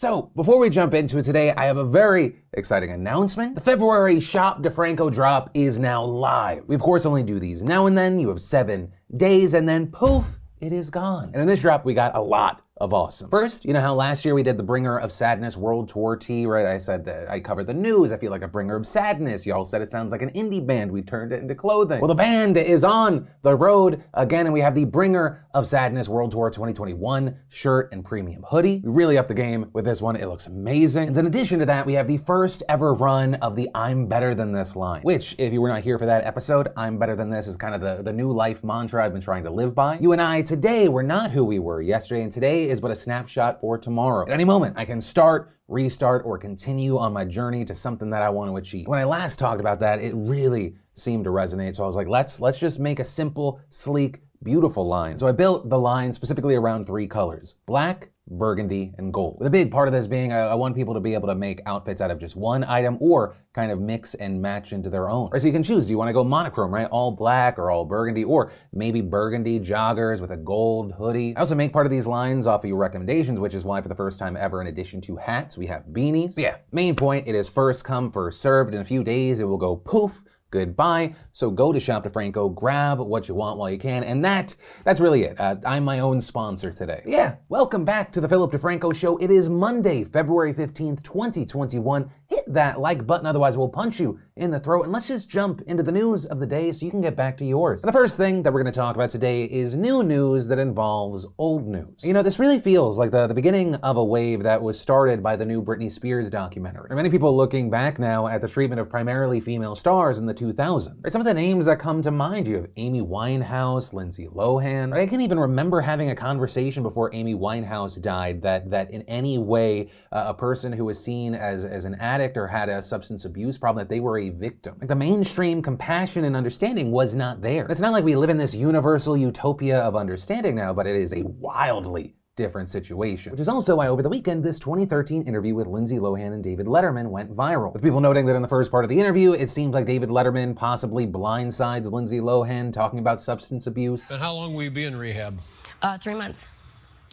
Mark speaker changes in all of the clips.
Speaker 1: So, before we jump into it today, I have a very exciting announcement. The February Shop DeFranco drop is now live. We, of course, only do these now and then. You have seven days, and then poof, it is gone. And in this drop, we got a lot of awesome. First, you know how last year we did the Bringer of Sadness World Tour tee, right? I said that I covered the news. I feel like a bringer of sadness. Y'all said it sounds like an indie band. We turned it into clothing. Well, the band is on the road again, and we have the Bringer of Sadness World Tour 2021 shirt and premium hoodie. We really upped the game with this one. It looks amazing. And in addition to that, we have the first ever run of the I'm Better Than This line, which, if you were not here for that episode, I'm Better Than This is kind of the, the new life mantra I've been trying to live by. You and I today were not who we were yesterday, and today is but a snapshot for tomorrow. At any moment, I can start, restart, or continue on my journey to something that I want to achieve. When I last talked about that, it really seemed to resonate. So I was like, let's let's just make a simple, sleek, beautiful line. So I built the line specifically around three colors: black, burgundy, and gold. A big part of this being, I, I, want people to be able to make outfits out of just one item or kind of mix and match into their own. Right, so you can choose. Do you want to go monochrome, right? All black or all burgundy, or maybe burgundy joggers with a gold hoodie. I also make part of these lines off of your recommendations, which is why for the first time ever, in addition to hats, we have beanies. But yeah, main point, it is first come, first served. In a few days, it will go poof goodbye. So go to Shop DeFranco, grab what you want while you can, and that that's really it. Uh, I'm my own sponsor today. Yeah, welcome back to the Philip DeFranco Show. It is Monday, February 15th, 2021. Hit that like button, otherwise we'll punch you in the throat. And let's just jump into the news of the day so you can get back to yours. And the first thing that we're going to talk about today is new news that involves old news. You know, this really feels like the, the beginning of a wave that was started by the new Britney Spears documentary. There are many people looking back now at the treatment of primarily female stars in the 2000s. Right, some of the names that come to mind, you have Amy Winehouse, Lindsay Lohan. Right, I can't even remember having a conversation before Amy Winehouse died that that in any way uh, a person who was seen as, as an addict or had a substance abuse problem, that they were a victim. Like the mainstream compassion and understanding was not there. It's not like we live in this universal utopia of understanding now, but it is a wildly different situation. Which is also why over the weekend, this 2013 interview with Lindsay Lohan and David Letterman went viral. With people noting that in the first part of the interview, it seems like David Letterman possibly blindsides Lindsay Lohan talking about substance abuse.
Speaker 2: And how long will you be in rehab?
Speaker 3: Uh, three months.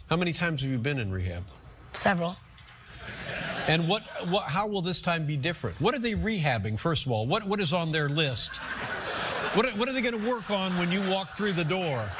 Speaker 2: How many times have you been in rehab?
Speaker 3: Several.
Speaker 2: And what, what, how will this time be different? What are they rehabbing, first of all? What, what is on their list? What, what are they going to work on when you walk through the door?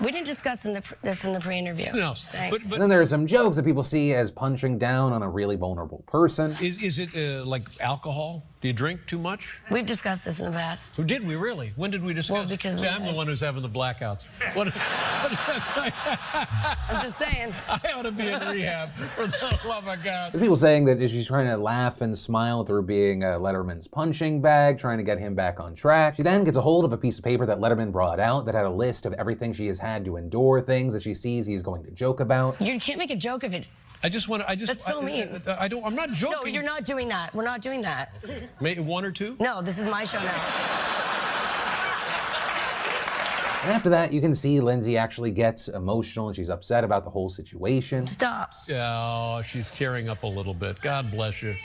Speaker 3: We didn't discuss in the, this in the pre-interview.
Speaker 2: No,
Speaker 3: but,
Speaker 1: but, and then there are some jokes that people see as punching down on a really vulnerable person.
Speaker 2: Is, is it uh, like alcohol? Do you drink too much?
Speaker 3: We've discussed this in the past.
Speaker 2: Oh, did we really? When did we discuss?
Speaker 3: Well, because
Speaker 2: See, I'm the one who's having the blackouts. What, is, what is that?
Speaker 3: I'm just saying.
Speaker 2: I ought to be in rehab for the love of God.
Speaker 1: There's people saying that she's trying to laugh and smile through being uh, Letterman's punching bag, trying to get him back on track. She then gets a hold of a piece of paper that Letterman brought out that had a list of everything she has had to endure, things that she sees he's going to joke about.
Speaker 3: You can't make a joke of it.
Speaker 2: I just want to. I just.
Speaker 3: That's so
Speaker 2: I,
Speaker 3: mean.
Speaker 2: I, I, don't. I'm not joking.
Speaker 3: No, you're not doing that. We're not doing that.
Speaker 2: Maybe one or two.
Speaker 3: No, this is my show now.
Speaker 1: And after that, you can see Lindsay actually gets emotional and she's upset about the whole situation.
Speaker 3: Stop.
Speaker 2: Oh, she's tearing up a little bit. God bless you.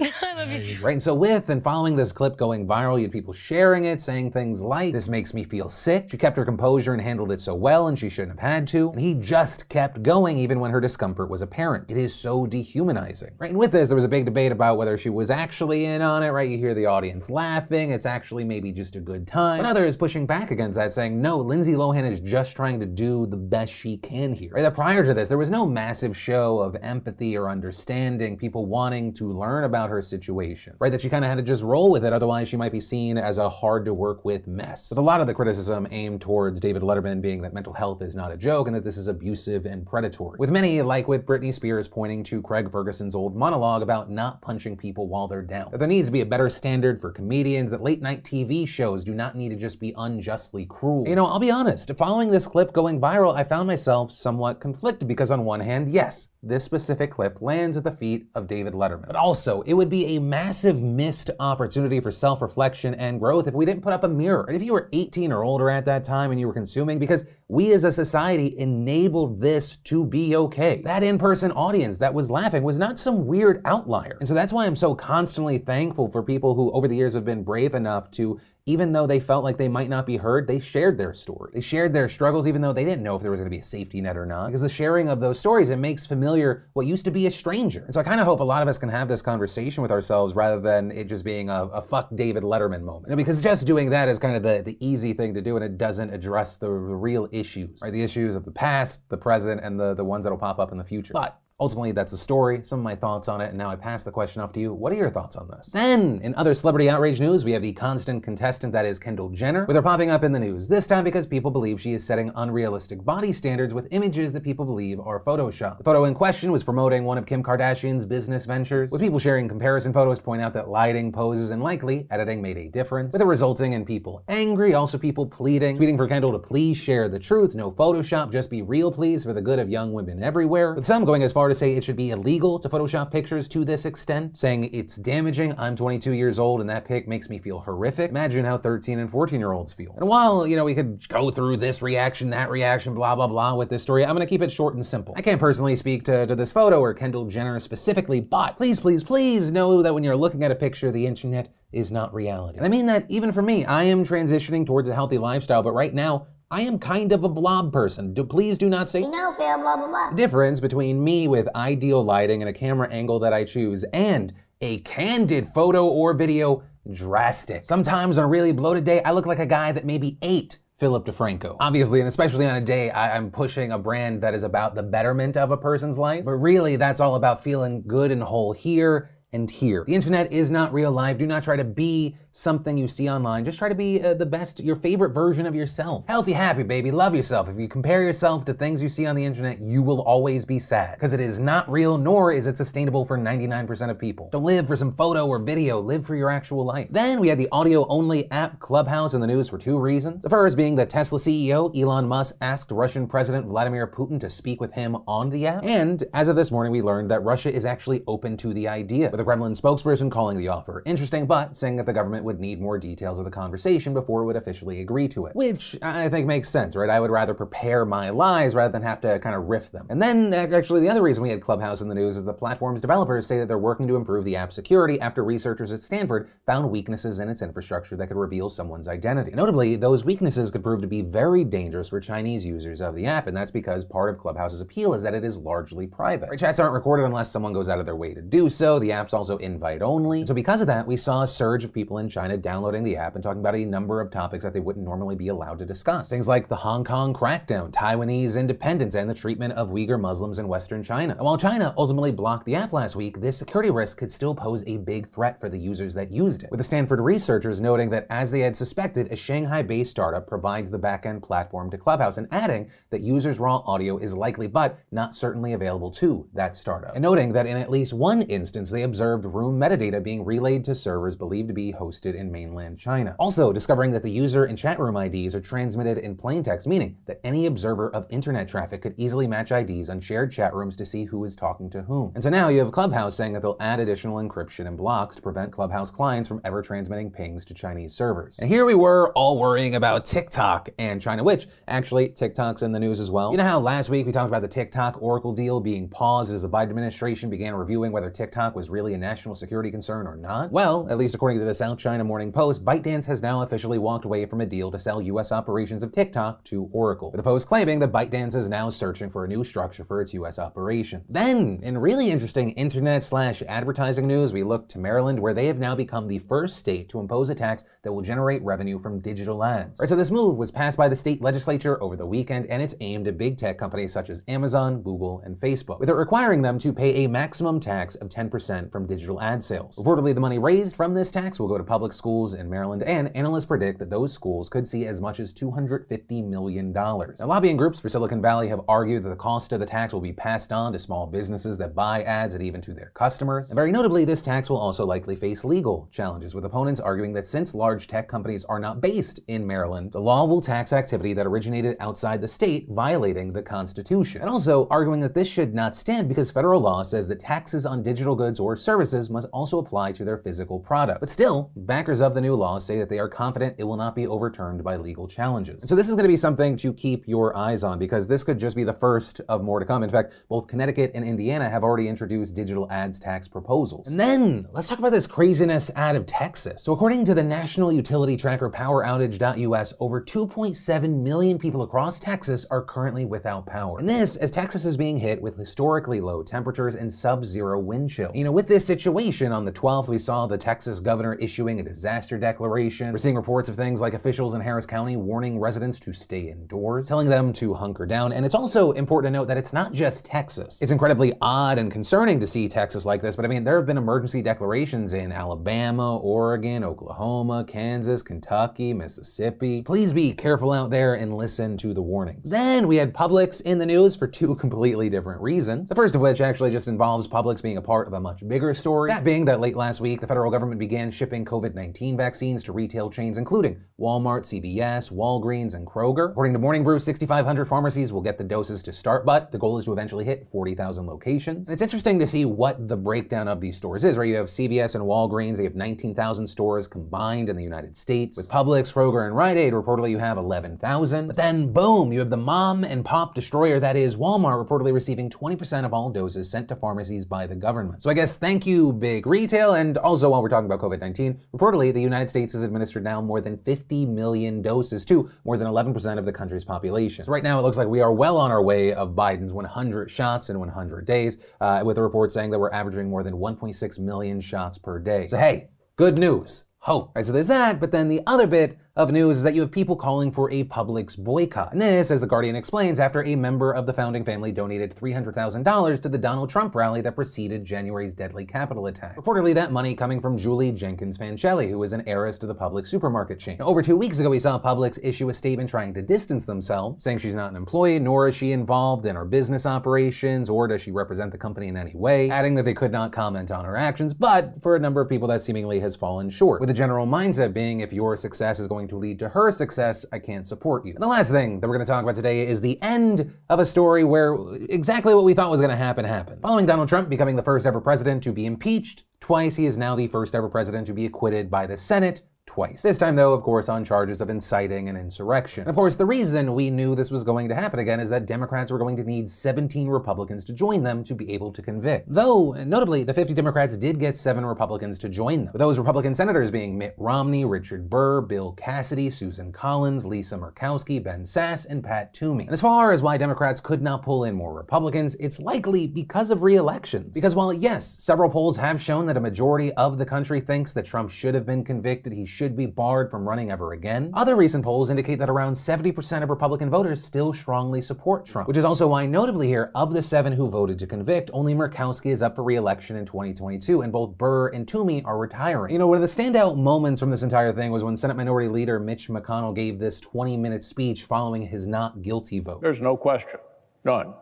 Speaker 3: I love you too.
Speaker 1: Right, and so with and following this clip going viral, you had people sharing it, saying things like, This makes me feel sick. She kept her composure and handled it so well, and she shouldn't have had to. And he just kept going even when her discomfort was apparent. It is so dehumanizing. Right, and with this, there was a big debate about whether she was actually in on it, right? You hear the audience laughing, it's actually maybe just a good time. But others pushing back against that, saying, No, Lindsay Lohan is just trying to do the best she can here. Right, that prior to this, there was no massive show of empathy or understanding, people wanting to learn about her situation, right? That she kind of had to just roll with it, otherwise she might be seen as a hard to work with mess. With a lot of the criticism aimed towards David Letterman being that mental health is not a joke and that this is abusive and predatory. With many, like with Britney Spears, pointing to Craig Ferguson's old monologue about not punching people while they're down. That there needs to be a better standard for comedians, that late night TV shows do not need to just be unjustly cruel. You know, I'll be honest, following this clip going viral, I found myself somewhat conflicted because on one hand, yes, this specific clip lands at the feet of David Letterman. But also, it would be a massive missed opportunity for self reflection and growth if we didn't put up a mirror. And if you were 18 or older at that time and you were consuming, because we as a society enabled this to be okay. That in person audience that was laughing was not some weird outlier. And so that's why I'm so constantly thankful for people who over the years have been brave enough to even though they felt like they might not be heard, they shared their story. They shared their struggles, even though they didn't know if there was to be a safety net or not. Because the sharing of those stories, it makes familiar what used to be a stranger. And so I kind of hope a lot of us can have this conversation with ourselves rather than it just being a, a fuck David Letterman moment. And because just doing that is kind of the, the easy thing to do, and it doesn't address the, the real issues, right? The issues of the past, the present, and the, the ones that'll pop up in the future. But Ultimately, that's the story, some of my thoughts on it, and now I pass the question off to you. What are your thoughts on this? Then, in other celebrity outrage news, we have the constant contestant that is Kendall Jenner, with her popping up in the news, this time because people believe she is setting unrealistic body standards with images that people believe are Photoshop. The photo in question was promoting one of Kim Kardashian's business ventures, with people sharing comparison photos point out that lighting, poses, and likely editing made a difference, with it resulting in people angry, also people pleading, tweeting for Kendall to please share the truth, no Photoshop, just be real please for the good of young women everywhere, with some going as far to say it should be illegal to Photoshop pictures to this extent, saying it's damaging. I'm 22 years old and that pic makes me feel horrific. Imagine how 13 and 14 year olds feel. And while, you know, we could go through this reaction, that reaction, blah, blah, blah with this story, I'm gonna keep it short and simple. I can't personally speak to, to this photo or Kendall Jenner specifically, but please, please, please know that when you're looking at a picture, the internet is not reality. And I mean that even for me, I am transitioning towards a healthy lifestyle, but right now, I am kind of a blob person. Do, please do not say
Speaker 4: You know, Phil, blah, blah, blah.
Speaker 1: difference between me with ideal lighting and a camera angle that I choose and a candid photo or video drastic. Sometimes on a really bloated day, I look like a guy that maybe ate Philip DeFranco. Obviously, and especially on a day I, am pushing a brand that is about the betterment of a person's life, but really that's all about feeling good and whole here and here. The internet is not real life. Do not try to be something you see online. Just try to be uh, the best, your favorite version of yourself. Healthy, happy, baby. Love yourself. If you compare yourself to things you see on the internet, you will always be sad because it is not real, nor is it sustainable for 99% of people. Don't live for some photo or video, live for your actual life. Then we had the audio only app Clubhouse in the news for two reasons. The first being that Tesla CEO Elon Musk asked Russian President Vladimir Putin to speak with him on the app. And as of this morning, we learned that Russia is actually open to the idea, with a Kremlin spokesperson calling the offer interesting, but saying that the government would need more details of the conversation before it would officially agree to it. Which I think makes sense, right? I would rather prepare my lies rather than have to kind of riff them. And then, actually, the other reason we had Clubhouse in the news is the platform's developers say that they're working to improve the app's security after researchers at Stanford found weaknesses in its infrastructure that could reveal someone's identity. Notably, those weaknesses could prove to be very dangerous for Chinese users of the app, and that's because part of Clubhouse's appeal is that it is largely private. Right? Chats aren't recorded unless someone goes out of their way to do so. The app's also invite only. So because of that, we saw a surge of people in China downloading the app and talking about a number of topics that they wouldn't normally be allowed to discuss. Things like the Hong Kong crackdown, Taiwanese independence, and the treatment of Uyghur Muslims in Western China. And while China ultimately blocked the app last week, this security risk could still pose a big threat for the users that used it. With the Stanford researchers noting that as they had suspected, a Shanghai-based startup provides the backend platform to Clubhouse and adding that users' raw audio is likely but not certainly available to that startup. And noting that in at least one instance they observed room metadata being relayed to servers believed to be hosted in mainland China. Also, discovering that the user and chat room IDs are transmitted in plain text, meaning that any observer of internet traffic could easily match IDs on shared chat rooms to see who is talking to whom. And so now you have Clubhouse saying that they'll add additional encryption and blocks to prevent Clubhouse clients from ever transmitting pings to Chinese servers. And here we were all worrying about TikTok and China, which actually TikTok's in the news as well. You know how last week we talked about the TikTok Oracle deal being paused as the Biden administration began reviewing whether TikTok was really a national security concern or not? Well, at least according to the South China Morning Post, ByteDance has now officially walked away from a deal to sell U.S. operations of TikTok to Oracle, with the Post claiming that ByteDance is now searching for a new structure for its U.S. operations. Then, in really interesting internet slash advertising news, we look to Maryland, where they have now become the first state to impose a tax that will generate revenue from digital ads. Right, so this move was passed by the state legislature over the weekend, and it's aimed at big tech companies such as Amazon, Google, and Facebook, with it requiring them to pay a maximum tax of 10% from digital ad sales. Reportedly, the money raised from this tax will go to public schools in Maryland, and analysts predict that those schools could see as much as $250 million. Now, lobbying groups for Silicon Valley have argued that the cost of the tax will be passed on to small businesses that buy ads and even to their customers. And very notably, this tax will also likely face legal challenges, with opponents arguing that since large tech companies are not based in Maryland, the law will tax activity that originated outside the state, violating the Constitution. And also arguing that this should not stand because federal law says that taxes on digital goods or services must also apply to their physical product. But still, backers of the new law say that they are confident it will not be overturned by legal challenges. So this is going to be something to keep your eyes on because this could just be the first of more to come. In fact, both Connecticut and Indiana have already introduced digital ads tax proposals. And then let's talk about this craziness out of Texas. So according to the National Utility Tracker PowerOutage.us, over 2.7 million people across Texas are currently without power. And this as Texas is being hit with historically low temperatures and sub-zero wind chill. You know, with this situation on the 12th, we saw the Texas governor issuing a disaster declaration. We're seeing reports of things like officials in Harris County warning residents to stay indoors, telling them to hunker down. And it's also important to note that it's not just Texas. It's incredibly odd and concerning to see Texas like this, but I mean, there have been emergency declarations in Alabama, Oregon, Oklahoma, Kansas, Kentucky, Mississippi. Please be careful out there and listen to the warnings. Then we had Publix in the news for two completely different reasons. The first of which actually just involves Publix being a part of a much bigger story. That being that late last week, the federal government began shipping COVID 19 vaccines to retail chains including Walmart, CVS, Walgreens, and Kroger. According to Morning Brew, 6,500 pharmacies will get the doses to start, but the goal is to eventually hit 40,000 locations. It's interesting to see what the breakdown of these stores is, right? You have CVS and Walgreens, they have 19,000 stores combined in the United States. With Publix, Kroger, and Rite Aid, reportedly you have 11,000. But then, boom, you have the mom and pop destroyer that is Walmart reportedly receiving 20% of all doses sent to pharmacies by the government. So I guess thank you, big retail. And also, while we're talking about COVID 19, reportedly the United States has administered now more than 50 million doses to more than 11% of the country's population. So right now, it looks like we are well on our way of Biden's 100 shots in 100 days, uh, with a report saying that we're averaging more than 1.6 million shots per day. So hey, good news. Hope. Right, so there's that, but then the other bit of news is that you have people calling for a Publix boycott. And this, as The Guardian explains, after a member of the founding family donated $300,000 to the Donald Trump rally that preceded January's deadly Capitol attack. Reportedly, that money coming from Julie Jenkins Fancelli, who is an heiress to the Publix supermarket chain. Now, over two weeks ago, we saw Publix issue a statement trying to distance themselves, saying she's not an employee, nor is she involved in our business operations, or does she represent the company in any way, adding that they could not comment on her actions, but for a number of people that seemingly has fallen short, with the general mindset being if your success is going to lead to her success, I can't support you. And the last thing that we're going to talk about today is the end of a story where exactly what we thought was going to happen happened. Following Donald Trump becoming the first ever president to be impeached twice, he is now the first ever president to be acquitted by the Senate twice. This time, though, of course, on charges of inciting an insurrection. And of course, the reason we knew this was going to happen again is that Democrats were going to need 17 Republicans to join them to be able to convict. Though, notably, the 50 Democrats did get seven Republicans to join them, those Republican senators being Mitt Romney, Richard Burr, Bill Cassidy, Susan Collins, Lisa Murkowski, Ben Sasse, and Pat Toomey. And as far as why Democrats could not pull in more Republicans, it's likely because of re-elections. Because while, yes, several polls have shown that a majority of the country thinks that Trump should have been convicted, he should be barred from running ever again. Other recent polls indicate that around 70% of Republican voters still strongly support Trump, which is also why, notably here, of the seven who voted to convict, only Murkowski is up for re-election in 2022, and both Burr and Toomey are retiring. You know, one of the standout moments from this entire thing was when Senate Minority Leader Mitch McConnell gave this 20-minute speech following his not guilty vote.
Speaker 4: There's no question, none,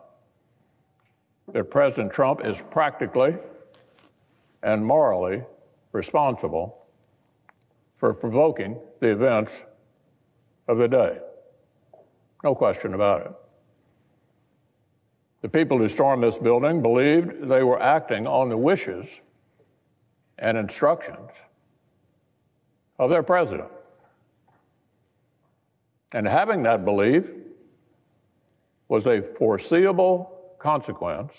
Speaker 4: that President Trump is practically and morally responsible for provoking the events of the day. No question about it. The people who stormed this building believed they were acting on the wishes and instructions of their president. And having that belief was a foreseeable consequence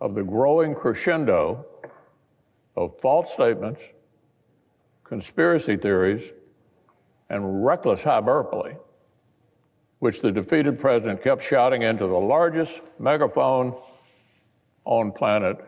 Speaker 4: of the growing crescendo of false statements conspiracy theories, and reckless hyperbole, which the defeated president kept shouting into the largest megaphone on planet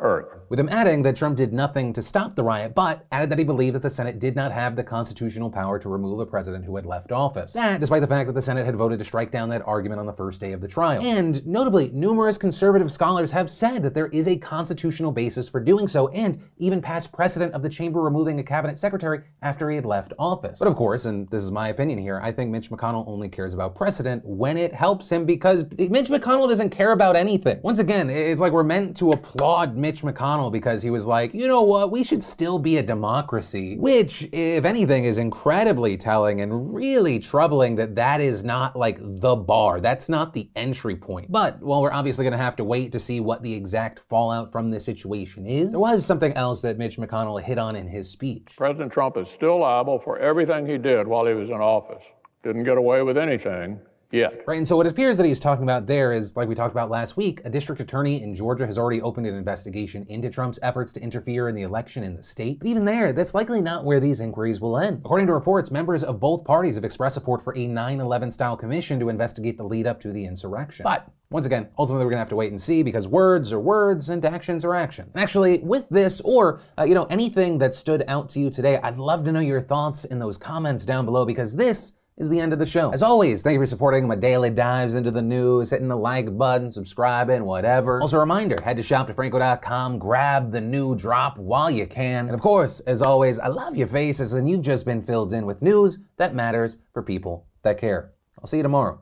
Speaker 4: Earth.
Speaker 1: With him adding that Trump did nothing to stop the riot, but added that he believed that the Senate did not have the constitutional power to remove a president who had left office. That, despite the fact that the Senate had voted to strike down that argument on the first day of the trial. And notably, numerous conservative scholars have said that there is a constitutional basis for doing so, and even past precedent of the chamber removing a cabinet secretary after he had left office. But of course, and this is my opinion here, I think Mitch McConnell only cares about precedent when it helps him because Mitch McConnell doesn't care about anything. Once again, it's like we're meant to applaud Mitch Mitch McConnell because he was like, you know what, we should still be a democracy. Which, if anything, is incredibly telling and really troubling that that is not like the bar. That's not the entry point. But, well, we're obviously going to have to wait to see what the exact fallout from this situation is. There was something else that Mitch McConnell hit on in his speech.
Speaker 4: President Trump is still liable for everything he did while he was in office. Didn't get away with anything yet.
Speaker 1: Right, and so what appears that he's talking about there is, like we talked about last week, a district attorney in Georgia has already opened an investigation into Trump's efforts to interfere in the election in the state. But even there, that's likely not where these inquiries will end. According to reports, members of both parties have expressed support for a 9 11 style commission to investigate the lead up to the insurrection. But once again, ultimately we're gonna have to wait and see because words are words and actions are actions. Actually, with this or uh, you know anything that stood out to you today, I'd love to know your thoughts in those comments down below because this is the end of the show. As always, thank you for supporting my daily dives into the news, hitting the like button, subscribing, whatever. Also, a reminder head to shopdefranco.com, grab the new drop while you can. And of course, as always, I love your faces, and you've just been filled in with news that matters for people that care. I'll see you tomorrow.